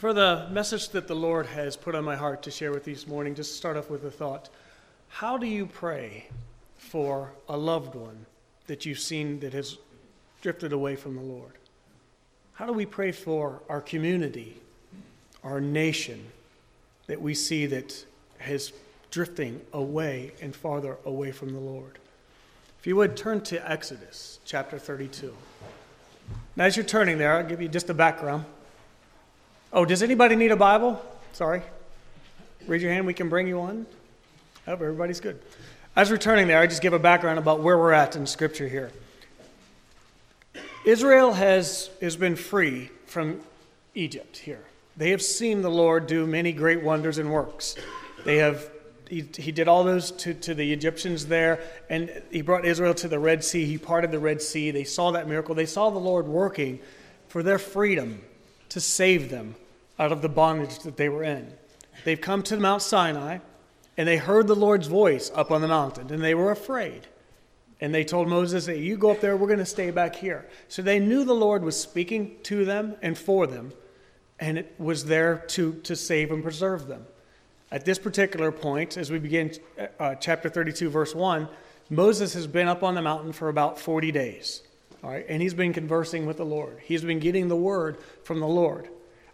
For the message that the Lord has put on my heart to share with you this morning, just start off with a thought. How do you pray for a loved one that you've seen that has drifted away from the Lord? How do we pray for our community, our nation, that we see that has drifting away and farther away from the Lord? If you would turn to Exodus chapter 32. Now, as you're turning there, I'll give you just a background. Oh, does anybody need a Bible? Sorry. Raise your hand, we can bring you one. Oh, everybody's good. As we're turning there, I just give a background about where we're at in Scripture here. Israel has, has been free from Egypt here. They have seen the Lord do many great wonders and works. They have he, he did all those to, to the Egyptians there, and he brought Israel to the Red Sea. He parted the Red Sea. They saw that miracle. They saw the Lord working for their freedom to save them out of the bondage that they were in. They've come to Mount Sinai, and they heard the Lord's voice up on the mountain, and they were afraid. And they told Moses, hey, You go up there, we're going to stay back here. So they knew the Lord was speaking to them and for them, and it was there to, to save and preserve them. At this particular point, as we begin uh, chapter 32, verse 1, Moses has been up on the mountain for about 40 days. All right, and he's been conversing with the Lord. He's been getting the word from the Lord.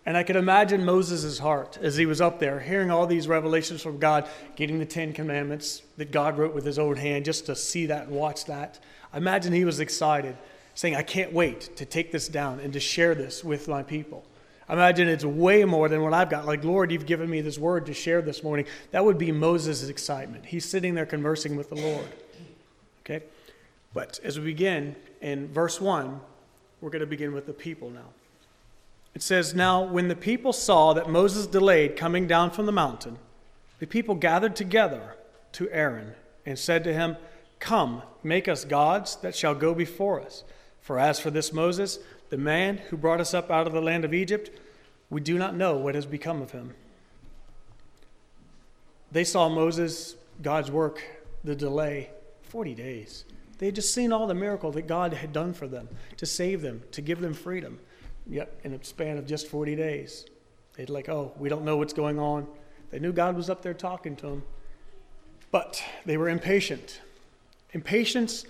And I could imagine Moses' heart as he was up there, hearing all these revelations from God, getting the Ten Commandments that God wrote with his own hand, just to see that and watch that. I imagine he was excited, saying, I can't wait to take this down and to share this with my people. I imagine it's way more than what I've got. Like, Lord, you've given me this word to share this morning. That would be Moses' excitement. He's sitting there conversing with the Lord. Okay? But as we begin in verse 1, we're going to begin with the people now. It says, Now, when the people saw that Moses delayed coming down from the mountain, the people gathered together to Aaron and said to him, Come, make us gods that shall go before us. For as for this Moses, the man who brought us up out of the land of Egypt, we do not know what has become of him. They saw Moses, God's work, the delay, 40 days. They had just seen all the miracle that God had done for them to save them, to give them freedom. Yet, in a span of just 40 days, they'd like, oh, we don't know what's going on. They knew God was up there talking to them, but they were impatient. Impatience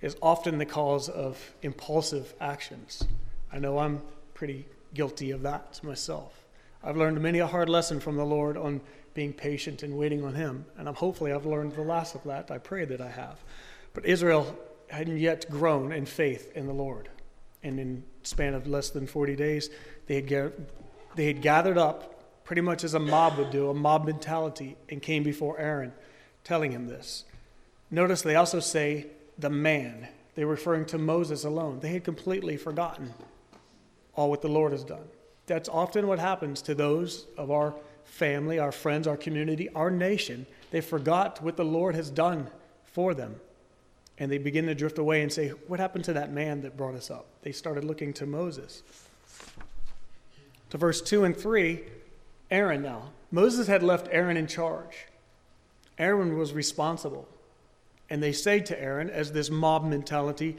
is often the cause of impulsive actions. I know I'm pretty guilty of that myself. I've learned many a hard lesson from the Lord on being patient and waiting on Him, and I'm, hopefully I've learned the last of that. I pray that I have. But Israel hadn't yet grown in faith in the Lord. And in span of less than 40 days, they had, they had gathered up pretty much as a mob would do, a mob mentality, and came before Aaron telling him this. Notice they also say, the man. They're referring to Moses alone. They had completely forgotten all what the Lord has done. That's often what happens to those of our family, our friends, our community, our nation. They forgot what the Lord has done for them. And they begin to drift away and say, What happened to that man that brought us up? They started looking to Moses. To verse 2 and 3, Aaron now. Moses had left Aaron in charge. Aaron was responsible. And they say to Aaron, as this mob mentality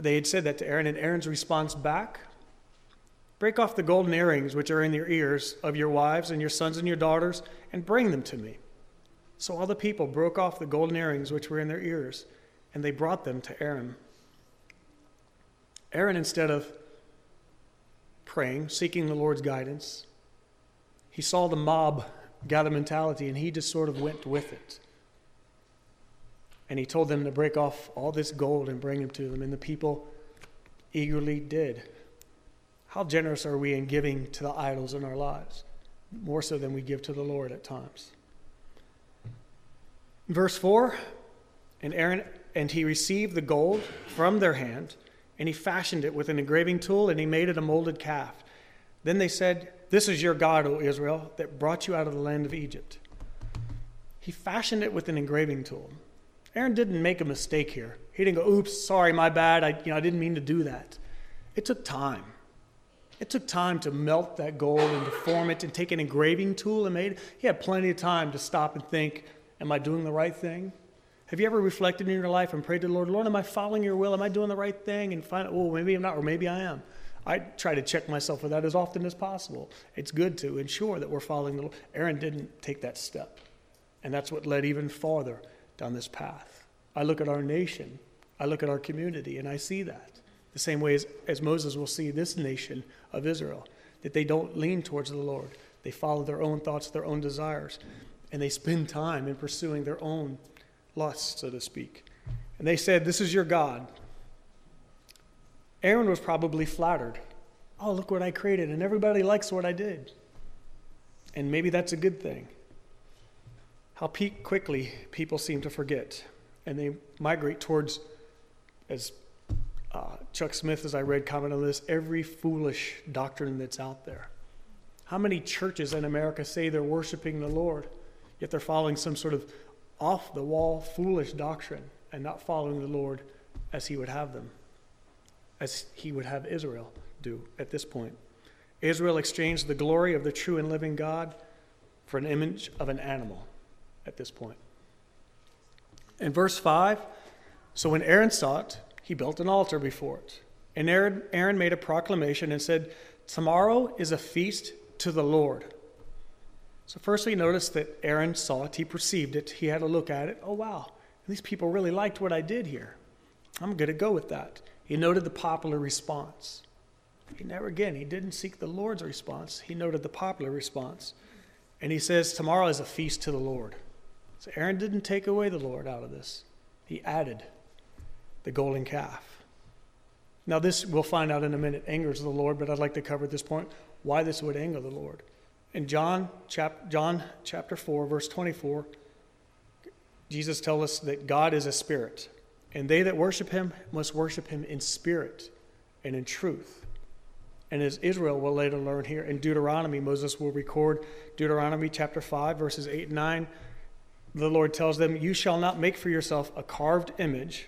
they had said that to Aaron, and Aaron's response back Break off the golden earrings which are in your ears of your wives and your sons and your daughters, and bring them to me. So all the people broke off the golden earrings which were in their ears, and they brought them to Aaron. Aaron, instead of praying, seeking the Lord's guidance, he saw the mob gather mentality, and he just sort of went with it. And he told them to break off all this gold and bring it to them. And the people eagerly did. How generous are we in giving to the idols in our lives? More so than we give to the Lord at times. Verse 4 And Aaron and he received the gold from their hand, and he fashioned it with an engraving tool, and he made it a molded calf. Then they said, This is your God, O Israel, that brought you out of the land of Egypt. He fashioned it with an engraving tool. Aaron didn't make a mistake here. He didn't go, oops, sorry, my bad. I, you know, I didn't mean to do that. It took time. It took time to melt that gold and to form it and take an engraving tool and made it. He had plenty of time to stop and think, am I doing the right thing? Have you ever reflected in your life and prayed to the Lord, Lord, am I following your will? Am I doing the right thing? And find, oh, maybe I'm not, or maybe I am. I try to check myself for that as often as possible. It's good to ensure that we're following the Lord. Aaron didn't take that step. And that's what led even farther down this path. I look at our nation, I look at our community, and I see that. The same way as, as Moses will see this nation of Israel, that they don't lean towards the Lord. They follow their own thoughts, their own desires, and they spend time in pursuing their own lusts, so to speak. And they said, This is your God. Aaron was probably flattered. Oh, look what I created, and everybody likes what I did. And maybe that's a good thing. How quickly people seem to forget, and they migrate towards, as uh, Chuck Smith, as I read, comment on this, every foolish doctrine that's out there. How many churches in America say they're worshiping the Lord, yet they're following some sort of off the wall, foolish doctrine and not following the Lord as He would have them, as He would have Israel do at this point? Israel exchanged the glory of the true and living God for an image of an animal at this point. In verse 5, so when Aaron saw it, he built an altar before it. And Aaron, Aaron made a proclamation and said, Tomorrow is a feast to the Lord. So, first we notice that Aaron saw it, he perceived it, he had a look at it. Oh, wow, these people really liked what I did here. I'm going to go with that. He noted the popular response. He never, again, he didn't seek the Lord's response, he noted the popular response. And he says, Tomorrow is a feast to the Lord. So, Aaron didn't take away the Lord out of this, he added the golden calf. Now, this we'll find out in a minute angers the Lord, but I'd like to cover at this point why this would anger the Lord. In John, chap, John chapter 4, verse 24, Jesus tells us that God is a spirit, and they that worship him must worship him in spirit and in truth. And as Israel will later learn here in Deuteronomy, Moses will record Deuteronomy chapter 5, verses 8 and 9. The Lord tells them, You shall not make for yourself a carved image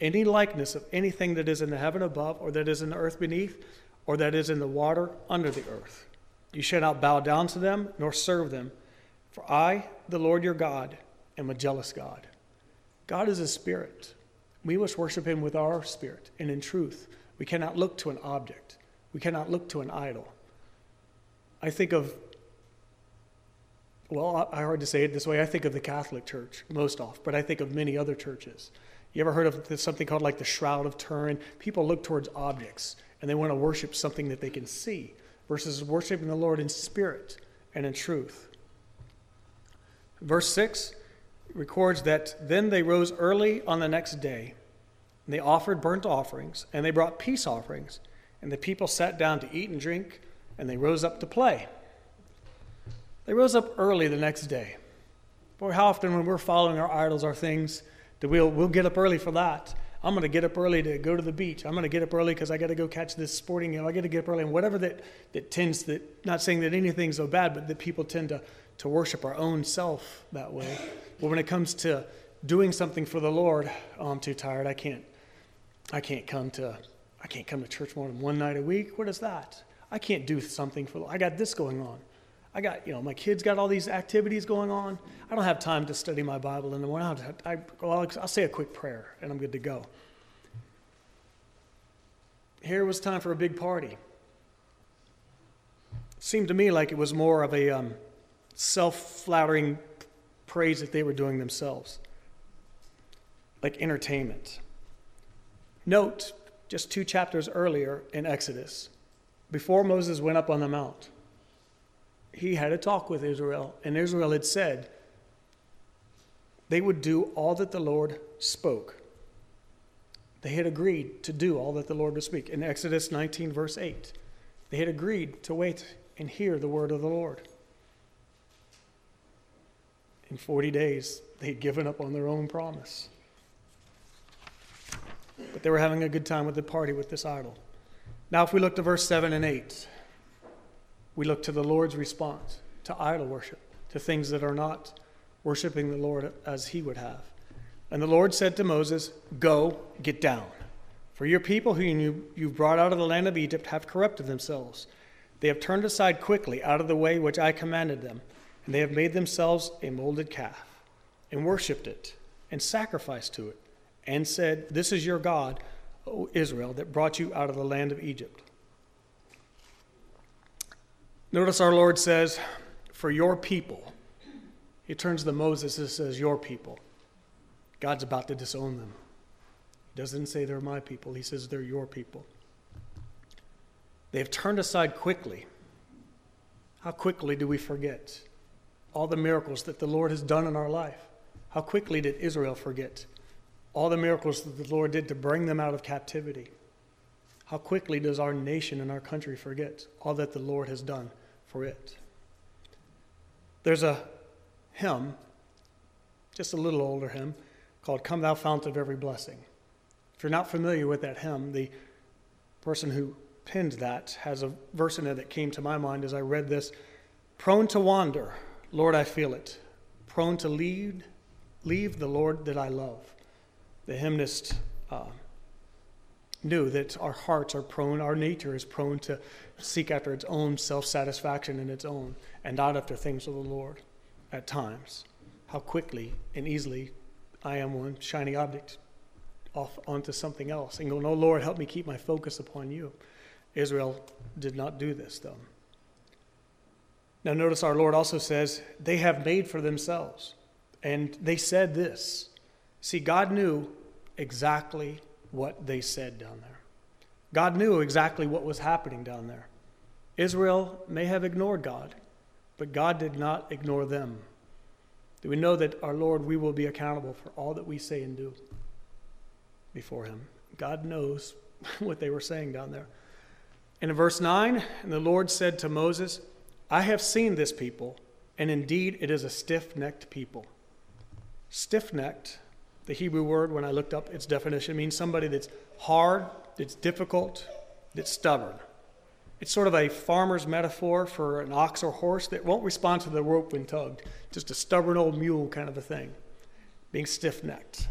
any likeness of anything that is in the heaven above, or that is in the earth beneath, or that is in the water under the earth. You shall not bow down to them, nor serve them. For I, the Lord your God, am a jealous God. God is a spirit. We must worship him with our spirit and in truth. We cannot look to an object, we cannot look to an idol. I think of, well, I hard to say it this way. I think of the Catholic Church most often, but I think of many other churches. You ever heard of something called like the Shroud of Turin? People look towards objects and they want to worship something that they can see versus worshiping the Lord in spirit and in truth. Verse 6 records that then they rose early on the next day. And they offered burnt offerings and they brought peace offerings. And the people sat down to eat and drink and they rose up to play. They rose up early the next day. Boy, how often when we're following our idols, our things, that we'll, we'll get up early for that. I'm going to get up early to go to the beach. I'm going to get up early because I got to go catch this sporting game. I got to get up early. And whatever that, that tends that, not saying that anything's so bad, but that people tend to, to worship our own self that way. But when it comes to doing something for the Lord, oh, I'm too tired. I can't, I can't come to, I can't come to church more than one night a week. What is that? I can't do something for, I got this going on. I got, you know, my kids got all these activities going on. I don't have time to study my Bible in the morning. I, I'll say a quick prayer and I'm good to go. Here was time for a big party. Seemed to me like it was more of a um, self flattering praise that they were doing themselves, like entertainment. Note, just two chapters earlier in Exodus, before Moses went up on the mount, he had a talk with Israel, and Israel had said they would do all that the Lord spoke. They had agreed to do all that the Lord would speak. In Exodus 19, verse 8, they had agreed to wait and hear the word of the Lord. In 40 days, they had given up on their own promise. But they were having a good time with the party with this idol. Now, if we look to verse 7 and 8, we look to the Lord's response to idol worship, to things that are not worshiping the Lord as he would have. And the Lord said to Moses, Go, get down. For your people whom you, you've brought out of the land of Egypt have corrupted themselves. They have turned aside quickly out of the way which I commanded them, and they have made themselves a molded calf, and worshipped it, and sacrificed to it, and said, This is your God, O Israel, that brought you out of the land of Egypt. Notice our Lord says, For your people. He turns to Moses and says, Your people. God's about to disown them. He doesn't say they're my people, he says they're your people. They have turned aside quickly. How quickly do we forget all the miracles that the Lord has done in our life? How quickly did Israel forget all the miracles that the Lord did to bring them out of captivity? How quickly does our nation and our country forget all that the Lord has done for it? There's a hymn, just a little older hymn, called Come Thou Fount of Every Blessing. If you're not familiar with that hymn, the person who penned that has a verse in it that came to my mind as I read this Prone to wander, Lord, I feel it. Prone to lead, leave the Lord that I love. The hymnist uh, knew that our hearts are prone, our nature is prone to seek after its own self satisfaction in its own, and not after things of the Lord at times. How quickly and easily I am one shiny object off onto something else and go, No, Lord, help me keep my focus upon you. Israel did not do this, though. Now, notice our Lord also says, They have made for themselves. And they said this. See, God knew exactly what they said down there. God knew exactly what was happening down there. Israel may have ignored God, but God did not ignore them. Do we know that our Lord, we will be accountable for all that we say and do before Him? God knows what they were saying down there. And in verse 9, and the Lord said to Moses, I have seen this people, and indeed it is a stiff necked people. Stiff necked, the Hebrew word, when I looked up its definition, means somebody that's hard, that's difficult, that's stubborn. It's sort of a farmer's metaphor for an ox or horse that won't respond to the rope when tugged. Just a stubborn old mule kind of a thing, being stiff necked.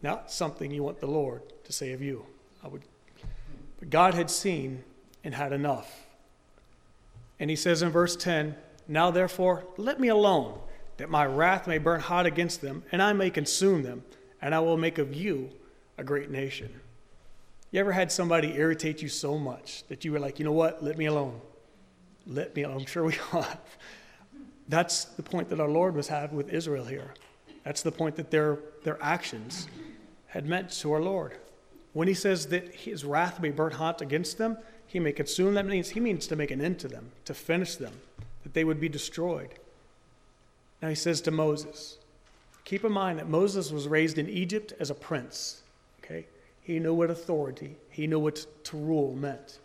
Not something you want the Lord to say of you. I would, but God had seen and had enough. And he says in verse 10 Now therefore, let me alone, that my wrath may burn hot against them, and I may consume them, and I will make of you a great nation. You ever had somebody irritate you so much that you were like, you know what, let me alone? Let me alone. I'm sure we all have. That's the point that our Lord was having with Israel here. That's the point that their, their actions had meant to our Lord. When he says that his wrath may burn hot against them, he may consume them. Means he means to make an end to them, to finish them, that they would be destroyed. Now he says to Moses, keep in mind that Moses was raised in Egypt as a prince. Okay? He knew what authority, he knew what to rule meant.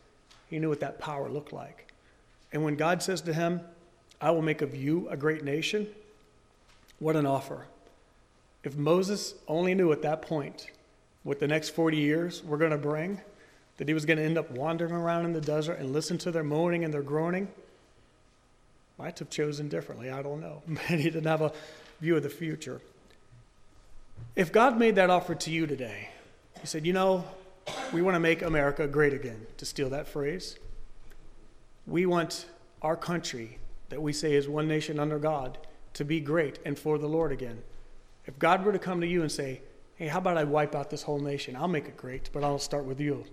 He knew what that power looked like. And when God says to him, I will make of you a great nation, what an offer. If Moses only knew at that point what the next 40 years were going to bring, that he was going to end up wandering around in the desert and listen to their moaning and their groaning, might have chosen differently. I don't know. But he didn't have a view of the future. If God made that offer to you today, he said, You know, we want to make America great again, to steal that phrase. We want our country that we say is one nation under God to be great and for the Lord again. If God were to come to you and say, Hey, how about I wipe out this whole nation? I'll make it great, but I'll start with you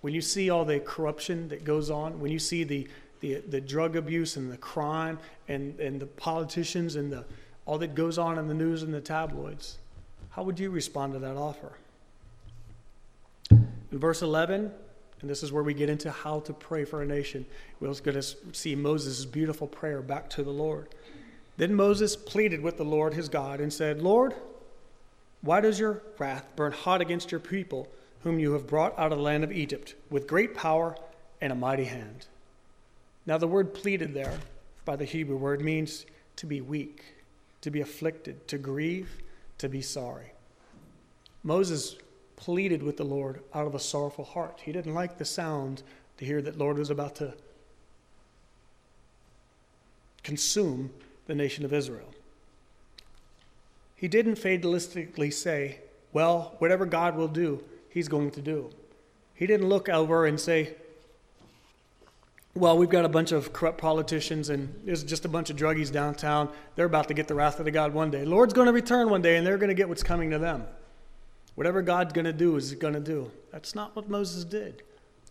when you see all the corruption that goes on, when you see the, the, the drug abuse and the crime and, and the politicians and the, all that goes on in the news and the tabloids, how would you respond to that offer? In verse 11, and this is where we get into how to pray for a nation, we're going to see Moses' beautiful prayer back to the Lord. Then Moses pleaded with the Lord his God and said, Lord, why does your wrath burn hot against your people? whom you have brought out of the land of Egypt with great power and a mighty hand. Now, the word pleaded there by the Hebrew word means to be weak, to be afflicted, to grieve, to be sorry. Moses pleaded with the Lord out of a sorrowful heart. He didn't like the sound to hear that Lord was about to consume the nation of Israel. He didn't fatalistically say, Well, whatever God will do, he's going to do. He didn't look over and say, well, we've got a bunch of corrupt politicians and there's just a bunch of druggies downtown. They're about to get the wrath of the God one day. Lord's going to return one day and they're going to get what's coming to them. Whatever God's going to do is going to do. That's not what Moses did.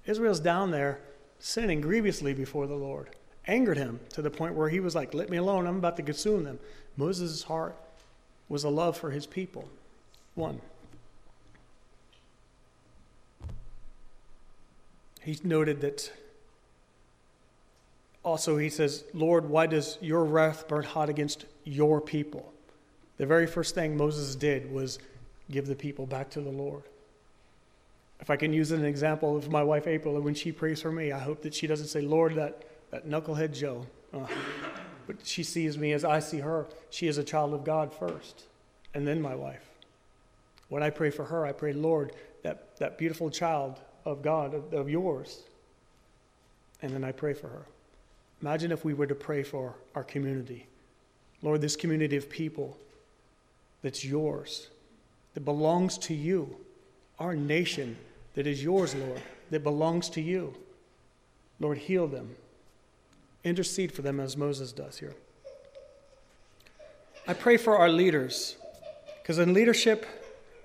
Israel's down there sinning grievously before the Lord, angered him to the point where he was like, Let me alone, I'm about to consume them. Moses' heart was a love for his people. One. He noted that also he says, Lord, why does your wrath burn hot against your people? The very first thing Moses did was give the people back to the Lord. If I can use an example of my wife April, when she prays for me, I hope that she doesn't say, Lord, that, that knucklehead Joe. Uh, but she sees me as I see her. She is a child of God first, and then my wife. When I pray for her, I pray, Lord, that, that beautiful child of God, of, of yours. And then I pray for her. Imagine if we were to pray for our community. Lord, this community of people that's yours, that belongs to you, our nation that is yours, Lord, that belongs to you. Lord, heal them. Intercede for them as Moses does here. I pray for our leaders, because in leadership,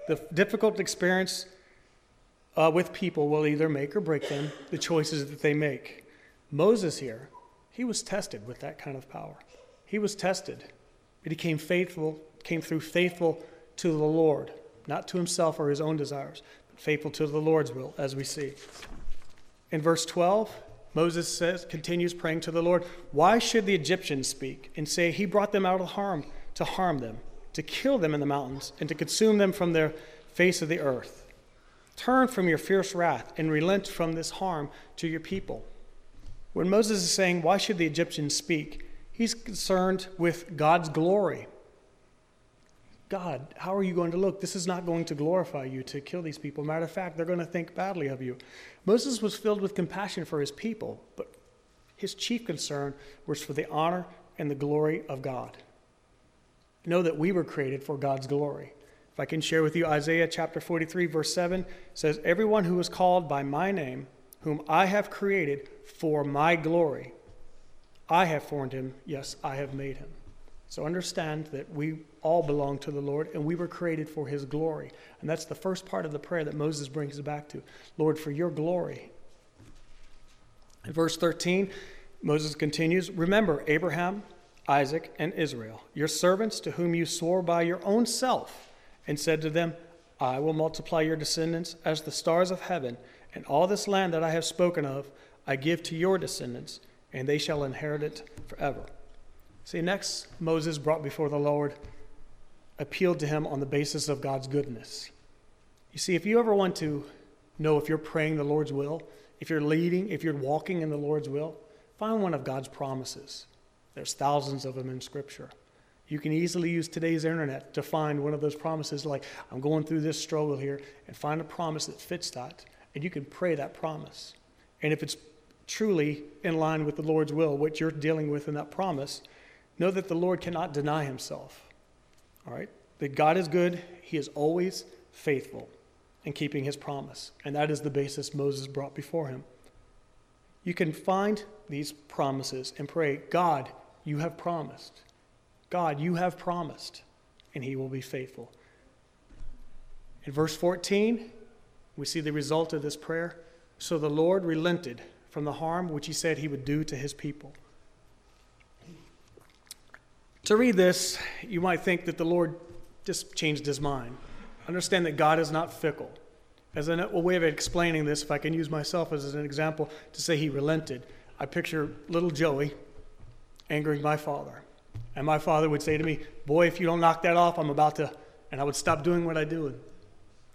the difficult experience uh, with people will either make or break them, the choices that they make. Moses here, he was tested with that kind of power. He was tested, but he came faithful, came through faithful to the Lord, not to himself or his own desires, but faithful to the Lord's will, as we see. In verse 12, Moses says, continues praying to the Lord, Why should the Egyptians speak and say, He brought them out of harm to harm them, to kill them in the mountains, and to consume them from the face of the earth? Turn from your fierce wrath and relent from this harm to your people. When Moses is saying, Why should the Egyptians speak? He's concerned with God's glory. God, how are you going to look? This is not going to glorify you to kill these people. Matter of fact, they're going to think badly of you. Moses was filled with compassion for his people, but his chief concern was for the honor and the glory of God. Know that we were created for God's glory. If I can share with you, Isaiah chapter 43, verse 7 says, Everyone who is called by my name, whom I have created for my glory, I have formed him. Yes, I have made him. So understand that we all belong to the Lord and we were created for his glory. And that's the first part of the prayer that Moses brings us back to. Lord, for your glory. In verse 13, Moses continues Remember Abraham, Isaac, and Israel, your servants to whom you swore by your own self, and said to them, I will multiply your descendants as the stars of heaven, and all this land that I have spoken of I give to your descendants, and they shall inherit it forever. See, next, Moses brought before the Lord, appealed to him on the basis of God's goodness. You see, if you ever want to know if you're praying the Lord's will, if you're leading, if you're walking in the Lord's will, find one of God's promises. There's thousands of them in Scripture. You can easily use today's internet to find one of those promises, like, I'm going through this struggle here, and find a promise that fits that. And you can pray that promise. And if it's truly in line with the Lord's will, what you're dealing with in that promise, Know that the Lord cannot deny himself. All right? That God is good, he is always faithful in keeping his promise. And that is the basis Moses brought before him. You can find these promises and pray, God, you have promised. God, you have promised, and he will be faithful. In verse 14, we see the result of this prayer. So the Lord relented from the harm which he said he would do to his people. To read this, you might think that the Lord just changed his mind. Understand that God is not fickle. As a, way of explaining this, if I can use myself as an example to say he relented, I picture little Joey angering my father. And my father would say to me, Boy, if you don't knock that off, I'm about to. And I would stop doing what I do.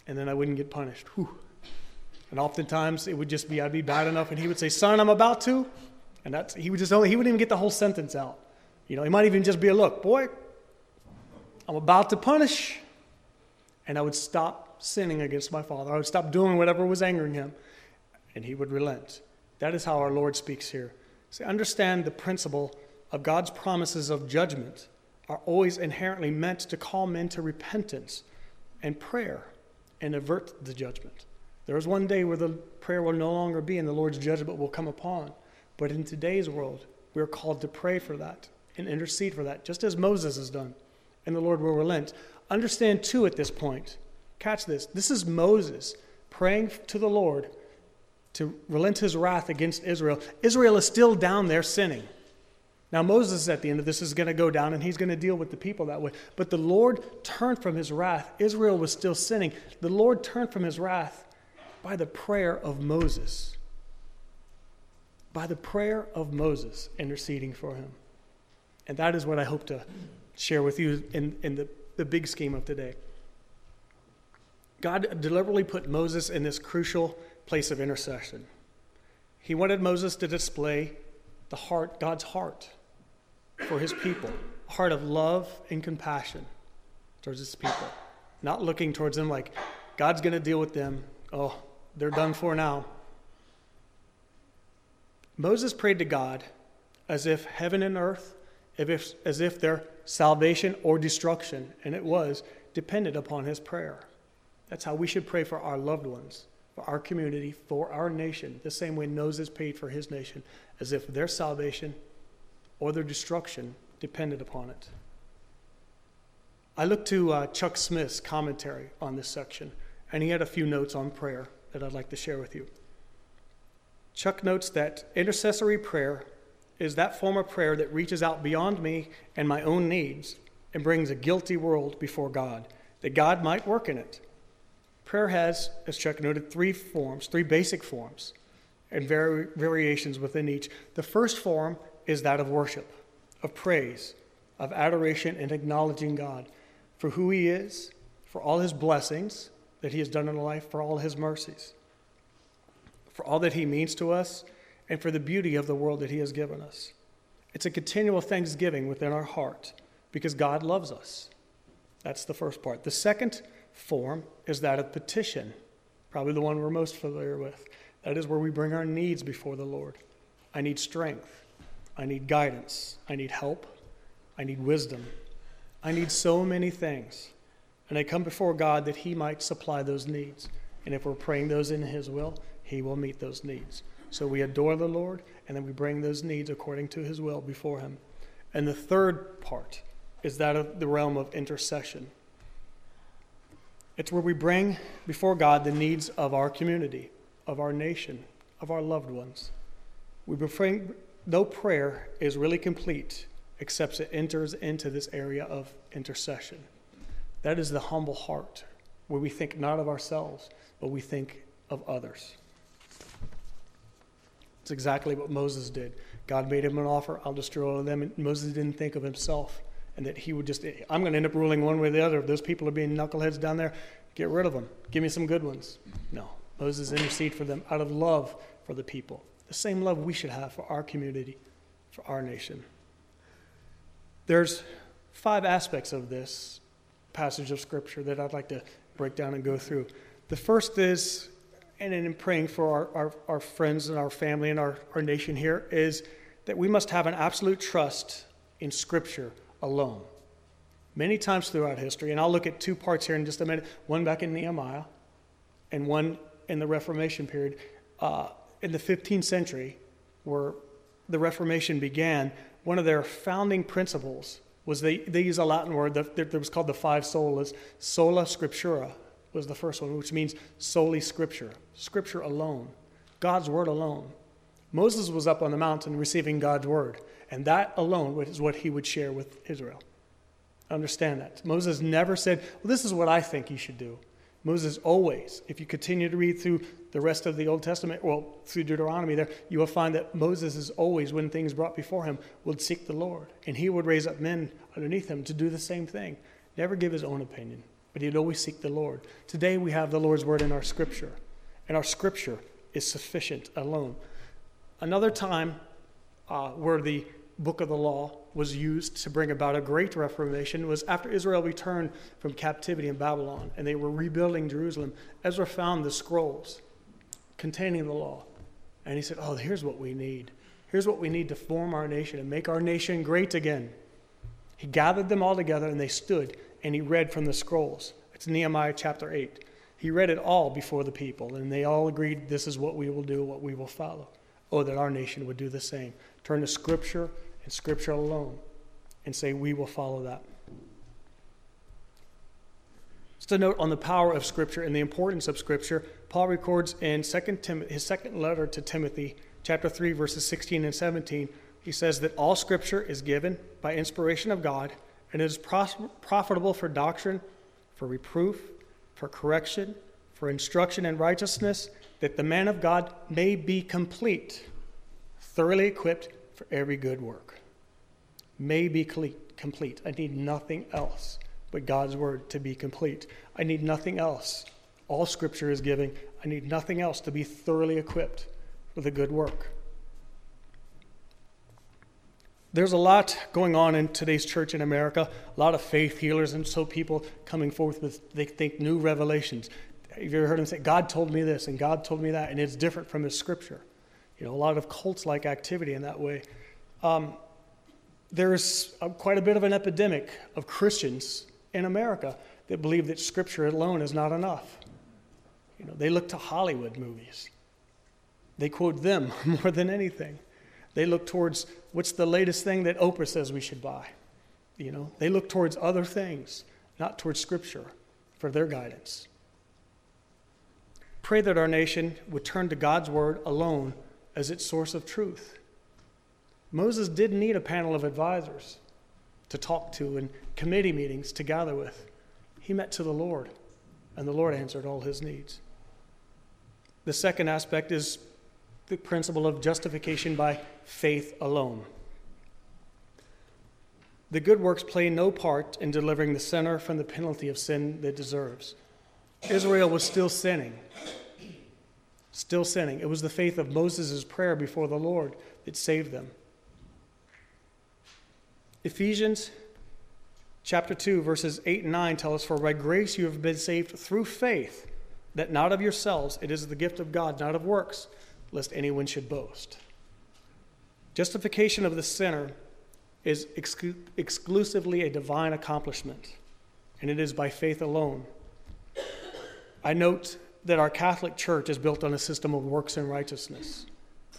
And then I wouldn't get punished. Whew. And oftentimes it would just be, I'd be bad enough, and he would say, Son, I'm about to. And that's, he would just only, he wouldn't even get the whole sentence out. You know, he might even just be a look, boy, I'm about to punish. And I would stop sinning against my father. I would stop doing whatever was angering him, and he would relent. That is how our Lord speaks here. See, understand the principle of God's promises of judgment are always inherently meant to call men to repentance and prayer and avert the judgment. There is one day where the prayer will no longer be and the Lord's judgment will come upon. But in today's world, we are called to pray for that and intercede for that, just as Moses has done, and the Lord will relent. Understand, too, at this point, catch this. This is Moses praying to the Lord to relent his wrath against Israel. Israel is still down there sinning. Now, Moses at the end of this is going to go down and he's going to deal with the people that way. But the Lord turned from his wrath. Israel was still sinning. The Lord turned from his wrath by the prayer of Moses. By the prayer of Moses interceding for him. And that is what I hope to share with you in, in the, the big scheme of today. God deliberately put Moses in this crucial place of intercession. He wanted Moses to display the heart, God's heart for his people, a heart of love and compassion towards his people, not looking towards them like God's going to deal with them. Oh, they're done for now. Moses prayed to God as if heaven and earth, if, as if their salvation or destruction, and it was, depended upon his prayer. That's how we should pray for our loved ones, for our community, for our nation, the same way Moses prayed for his nation, as if their salvation or their destruction depended upon it. I looked to uh, Chuck Smith's commentary on this section, and he had a few notes on prayer that I'd like to share with you. Chuck notes that intercessory prayer is that form of prayer that reaches out beyond me and my own needs and brings a guilty world before God, that God might work in it. Prayer has, as Chuck noted, three forms, three basic forms, and vari- variations within each. The first form is that of worship, of praise, of adoration, and acknowledging God for who He is, for all His blessings that He has done in life, for all His mercies, for all that He means to us, and for the beauty of the world that He has given us. It's a continual thanksgiving within our heart because God loves us. That's the first part. The second form is that of petition, probably the one we're most familiar with. That is where we bring our needs before the Lord. I need strength. I need guidance. I need help. I need wisdom. I need so many things. And I come before God that He might supply those needs. And if we're praying those in His will, He will meet those needs. So we adore the Lord, and then we bring those needs according to His will before Him. And the third part is that of the realm of intercession. It's where we bring before God the needs of our community, of our nation, of our loved ones. We bring, no prayer is really complete except it enters into this area of intercession. That is the humble heart, where we think not of ourselves, but we think of others. It's exactly what Moses did. God made him an offer, I'll destroy them. And Moses didn't think of himself and that he would just, I'm going to end up ruling one way or the other. If those people are being knuckleheads down there, get rid of them. Give me some good ones. No. Moses interceded for them out of love for the people. The same love we should have for our community, for our nation. There's five aspects of this passage of Scripture that I'd like to break down and go through. The first is, and in praying for our, our, our friends and our family and our, our nation here, is that we must have an absolute trust in Scripture alone. Many times throughout history, and I'll look at two parts here in just a minute one back in Nehemiah and one in the Reformation period. Uh, in the 15th century, where the Reformation began, one of their founding principles was they, they use a Latin word that, that was called the five solas. Sola scriptura was the first one, which means solely scripture, scripture alone, God's word alone. Moses was up on the mountain receiving God's word. And that alone is what he would share with Israel. Understand that. Moses never said, Well, this is what I think you should do. Moses always, if you continue to read through the rest of the Old Testament, well, through Deuteronomy there, you will find that Moses is always, when things brought before him, would seek the Lord. And he would raise up men underneath him to do the same thing. Never give his own opinion, but he'd always seek the Lord. Today we have the Lord's word in our scripture, and our scripture is sufficient alone. Another time uh, where the book of the law was used to bring about a great reformation was after Israel returned from captivity in Babylon and they were rebuilding Jerusalem. Ezra found the scrolls containing the law. And he said, Oh, here's what we need. Here's what we need to form our nation and make our nation great again. He gathered them all together and they stood and he read from the scrolls. It's Nehemiah chapter 8. He read it all before the people and they all agreed this is what we will do, what we will follow. Oh, that our nation would do the same. Turn to Scripture and Scripture alone and say, We will follow that. Just a note on the power of Scripture and the importance of Scripture. Paul records in second Tim- his second letter to Timothy, chapter 3, verses 16 and 17, he says that all Scripture is given by inspiration of God and is pros- profitable for doctrine, for reproof, for correction, for instruction in righteousness, that the man of God may be complete, thoroughly equipped for every good work. May be complete. I need nothing else but God's word to be complete. I need nothing else. All scripture is giving. I need nothing else to be thoroughly equipped for the good work. There's a lot going on in today's church in America, a lot of faith healers, and so people coming forth with, they think, new revelations. Have you ever heard them say, God told me this and God told me that, and it's different from His scripture? You know, a lot of cults like activity in that way. Um, there's a, quite a bit of an epidemic of Christians in America that believe that scripture alone is not enough. You know, they look to Hollywood movies. They quote them more than anything. They look towards what's the latest thing that Oprah says we should buy. You know, they look towards other things, not towards scripture for their guidance. Pray that our nation would turn to God's word alone as its source of truth. Moses didn't need a panel of advisors to talk to and committee meetings to gather with. He met to the Lord, and the Lord answered all his needs. The second aspect is the principle of justification by faith alone. The good works play no part in delivering the sinner from the penalty of sin that deserves. Israel was still sinning. Still sinning. It was the faith of Moses' prayer before the Lord that saved them. Ephesians chapter 2, verses 8 and 9 tell us, For by grace you have been saved through faith, that not of yourselves, it is the gift of God, not of works, lest anyone should boast. Justification of the sinner is exclu- exclusively a divine accomplishment, and it is by faith alone. I note that our Catholic Church is built on a system of works and righteousness.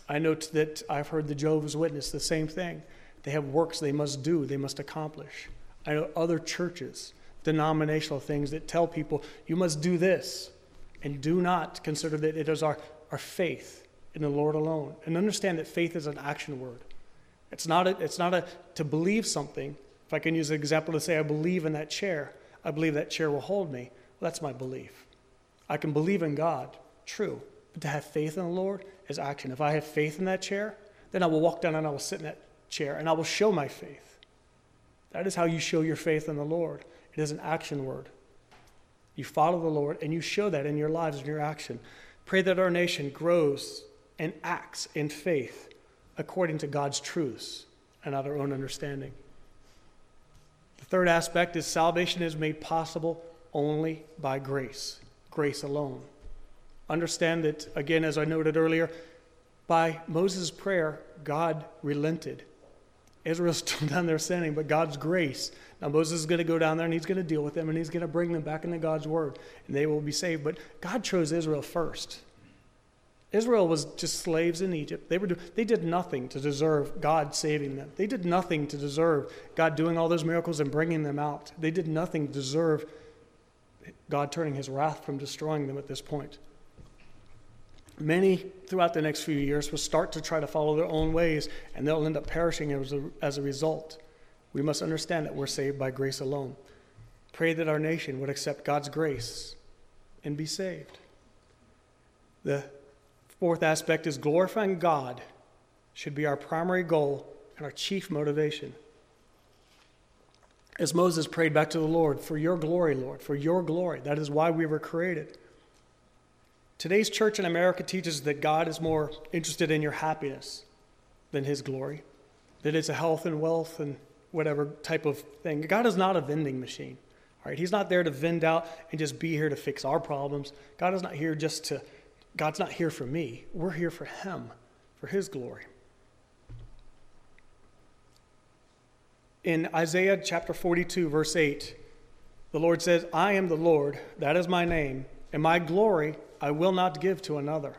I note that I've heard the Jehovah's Witness, the same thing. They have works they must do, they must accomplish. I know other churches, denominational things that tell people, you must do this, and do not consider that it is our, our faith in the Lord alone. And understand that faith is an action word. It's not a, it's not a to believe something. If I can use an example to say, I believe in that chair, I believe that chair will hold me. Well, that's my belief. I can believe in God, true. But to have faith in the Lord is action. If I have faith in that chair, then I will walk down and I will sit in that chair and I will show my faith. That is how you show your faith in the Lord. It is an action word. You follow the Lord and you show that in your lives and your action. Pray that our nation grows and acts in faith according to God's truths and not our own understanding. The third aspect is salvation is made possible only by grace, grace alone. Understand that, again, as I noted earlier, by Moses' prayer, God relented Israel's still down there sinning, but God's grace. Now, Moses is going to go down there and he's going to deal with them and he's going to bring them back into God's word and they will be saved. But God chose Israel first. Israel was just slaves in Egypt. They, were they did nothing to deserve God saving them. They did nothing to deserve God doing all those miracles and bringing them out. They did nothing to deserve God turning his wrath from destroying them at this point. Many throughout the next few years will start to try to follow their own ways, and they'll end up perishing as a, as a result. We must understand that we're saved by grace alone. Pray that our nation would accept God's grace and be saved. The fourth aspect is glorifying God should be our primary goal and our chief motivation. As Moses prayed back to the Lord, for your glory, Lord, for your glory. That is why we were created. Today's church in America teaches that God is more interested in your happiness than his glory, that it's a health and wealth and whatever type of thing. God is not a vending machine. All right, he's not there to vend out and just be here to fix our problems. God is not here just to God's not here for me. We're here for him, for his glory. In Isaiah chapter 42 verse 8, the Lord says, "I am the Lord, that is my name, and my glory I will not give to another.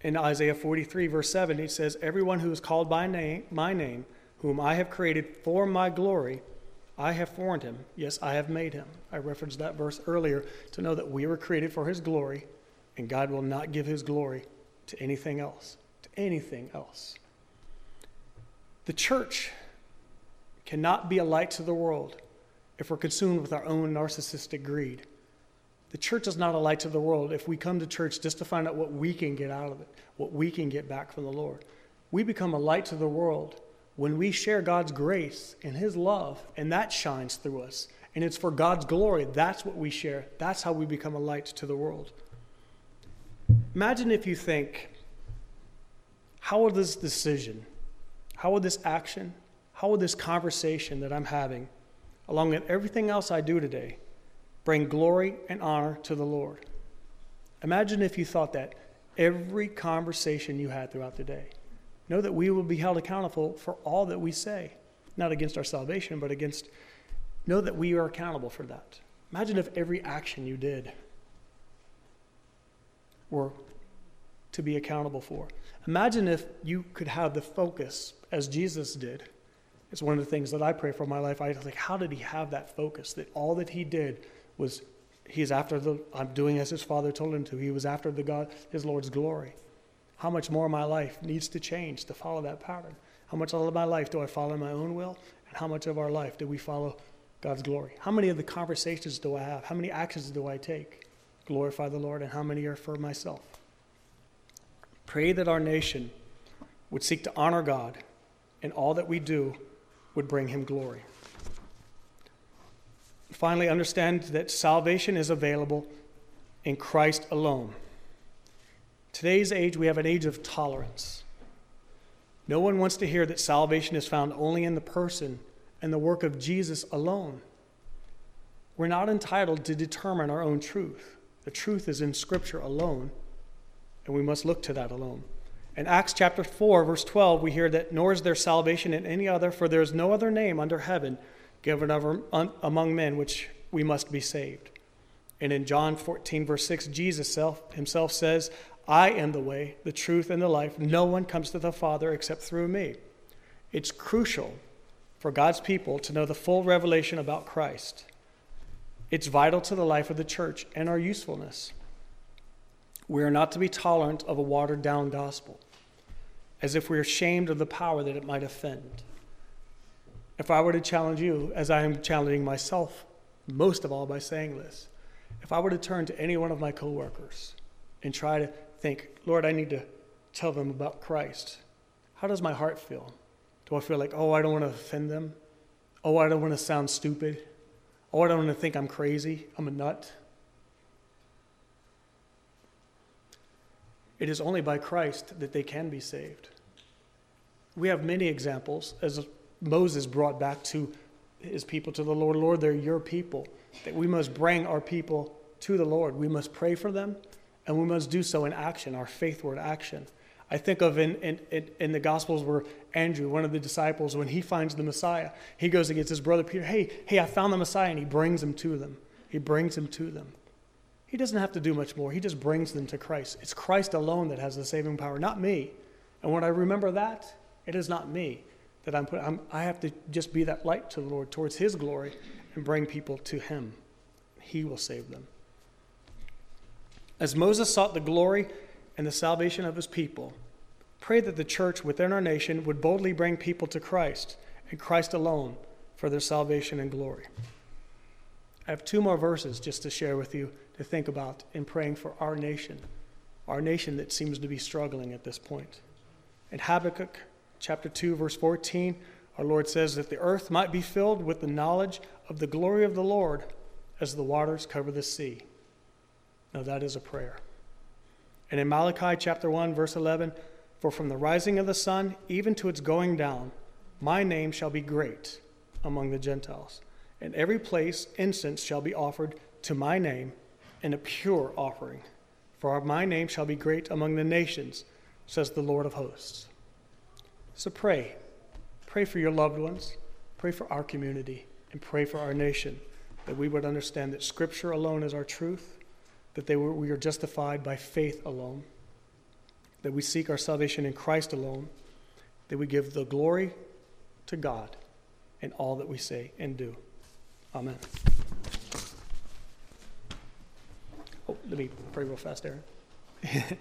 In Isaiah 43, verse 7, he says, Everyone who is called by name, my name, whom I have created for my glory, I have formed him. Yes, I have made him. I referenced that verse earlier to know that we were created for his glory, and God will not give his glory to anything else. To anything else. The church cannot be a light to the world if we're consumed with our own narcissistic greed. The church is not a light to the world if we come to church just to find out what we can get out of it, what we can get back from the Lord. We become a light to the world when we share God's grace and His love, and that shines through us. And it's for God's glory. That's what we share. That's how we become a light to the world. Imagine if you think, how would this decision, how would this action, how would this conversation that I'm having, along with everything else I do today, bring glory and honor to the Lord. Imagine if you thought that every conversation you had throughout the day. Know that we will be held accountable for all that we say, not against our salvation, but against, know that we are accountable for that. Imagine if every action you did were to be accountable for. Imagine if you could have the focus as Jesus did. It's one of the things that I pray for my life. I was like, how did he have that focus? That all that he did was he's after the I'm doing as his father told him to. He was after the God his Lord's glory. How much more my life needs to change to follow that pattern? How much of my life do I follow my own will? And how much of our life do we follow God's glory? How many of the conversations do I have? How many actions do I take? Glorify the Lord, and how many are for myself? Pray that our nation would seek to honor God, and all that we do would bring him glory. Finally, understand that salvation is available in Christ alone. Today's age, we have an age of tolerance. No one wants to hear that salvation is found only in the person and the work of Jesus alone. We're not entitled to determine our own truth. The truth is in Scripture alone, and we must look to that alone. In Acts chapter 4, verse 12, we hear that, Nor is there salvation in any other, for there is no other name under heaven given among men which we must be saved. And in John 14, verse 6, Jesus himself says, I am the way, the truth, and the life. No one comes to the Father except through me. It's crucial for God's people to know the full revelation about Christ. It's vital to the life of the church and our usefulness. We are not to be tolerant of a watered down gospel, as if we are ashamed of the power that it might offend. If I were to challenge you, as I am challenging myself most of all by saying this, if I were to turn to any one of my coworkers and try to think, Lord, I need to tell them about Christ, how does my heart feel? Do I feel like, oh, I don't want to offend them? Oh, I don't want to sound stupid? Oh, I don't want to think I'm crazy? I'm a nut? It is only by Christ that they can be saved. We have many examples, as Moses brought back to his people to the Lord. Lord, they're your people. That we must bring our people to the Lord. We must pray for them, and we must do so in action, our faithward action. I think of in, in, in the Gospels where Andrew, one of the disciples, when he finds the Messiah, he goes against his brother Peter, hey, hey, I found the Messiah, and he brings him to them. He brings him to them. He doesn't have to do much more. He just brings them to Christ. It's Christ alone that has the saving power, not me. And when I remember that, it is not me that I'm, put, I'm I have to just be that light to the Lord towards His glory and bring people to Him. He will save them. As Moses sought the glory and the salvation of his people, pray that the church within our nation would boldly bring people to Christ and Christ alone for their salvation and glory. I have two more verses just to share with you to think about in praying for our nation, our nation that seems to be struggling at this point. In Habakkuk chapter 2, verse 14, our Lord says that the earth might be filled with the knowledge of the glory of the Lord as the waters cover the sea. Now, that is a prayer. And in Malachi chapter 1, verse 11, for from the rising of the sun even to its going down, my name shall be great among the Gentiles. And every place incense shall be offered to my name and a pure offering. For my name shall be great among the nations, says the Lord of hosts. So pray. Pray for your loved ones, pray for our community, and pray for our nation that we would understand that Scripture alone is our truth, that were, we are justified by faith alone, that we seek our salvation in Christ alone, that we give the glory to God, in all that we say and do. Amen. Oh, let me pray real fast, Aaron.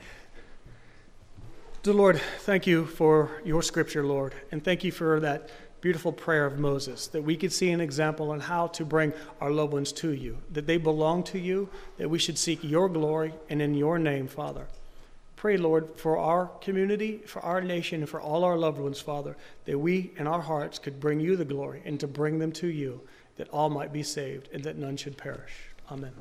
Dear Lord, thank you for your scripture, Lord, and thank you for that beautiful prayer of Moses, that we could see an example on how to bring our loved ones to you, that they belong to you, that we should seek your glory and in your name, Father. Pray, Lord, for our community, for our nation, and for all our loved ones, Father, that we in our hearts could bring you the glory and to bring them to you, that all might be saved and that none should perish. Amen.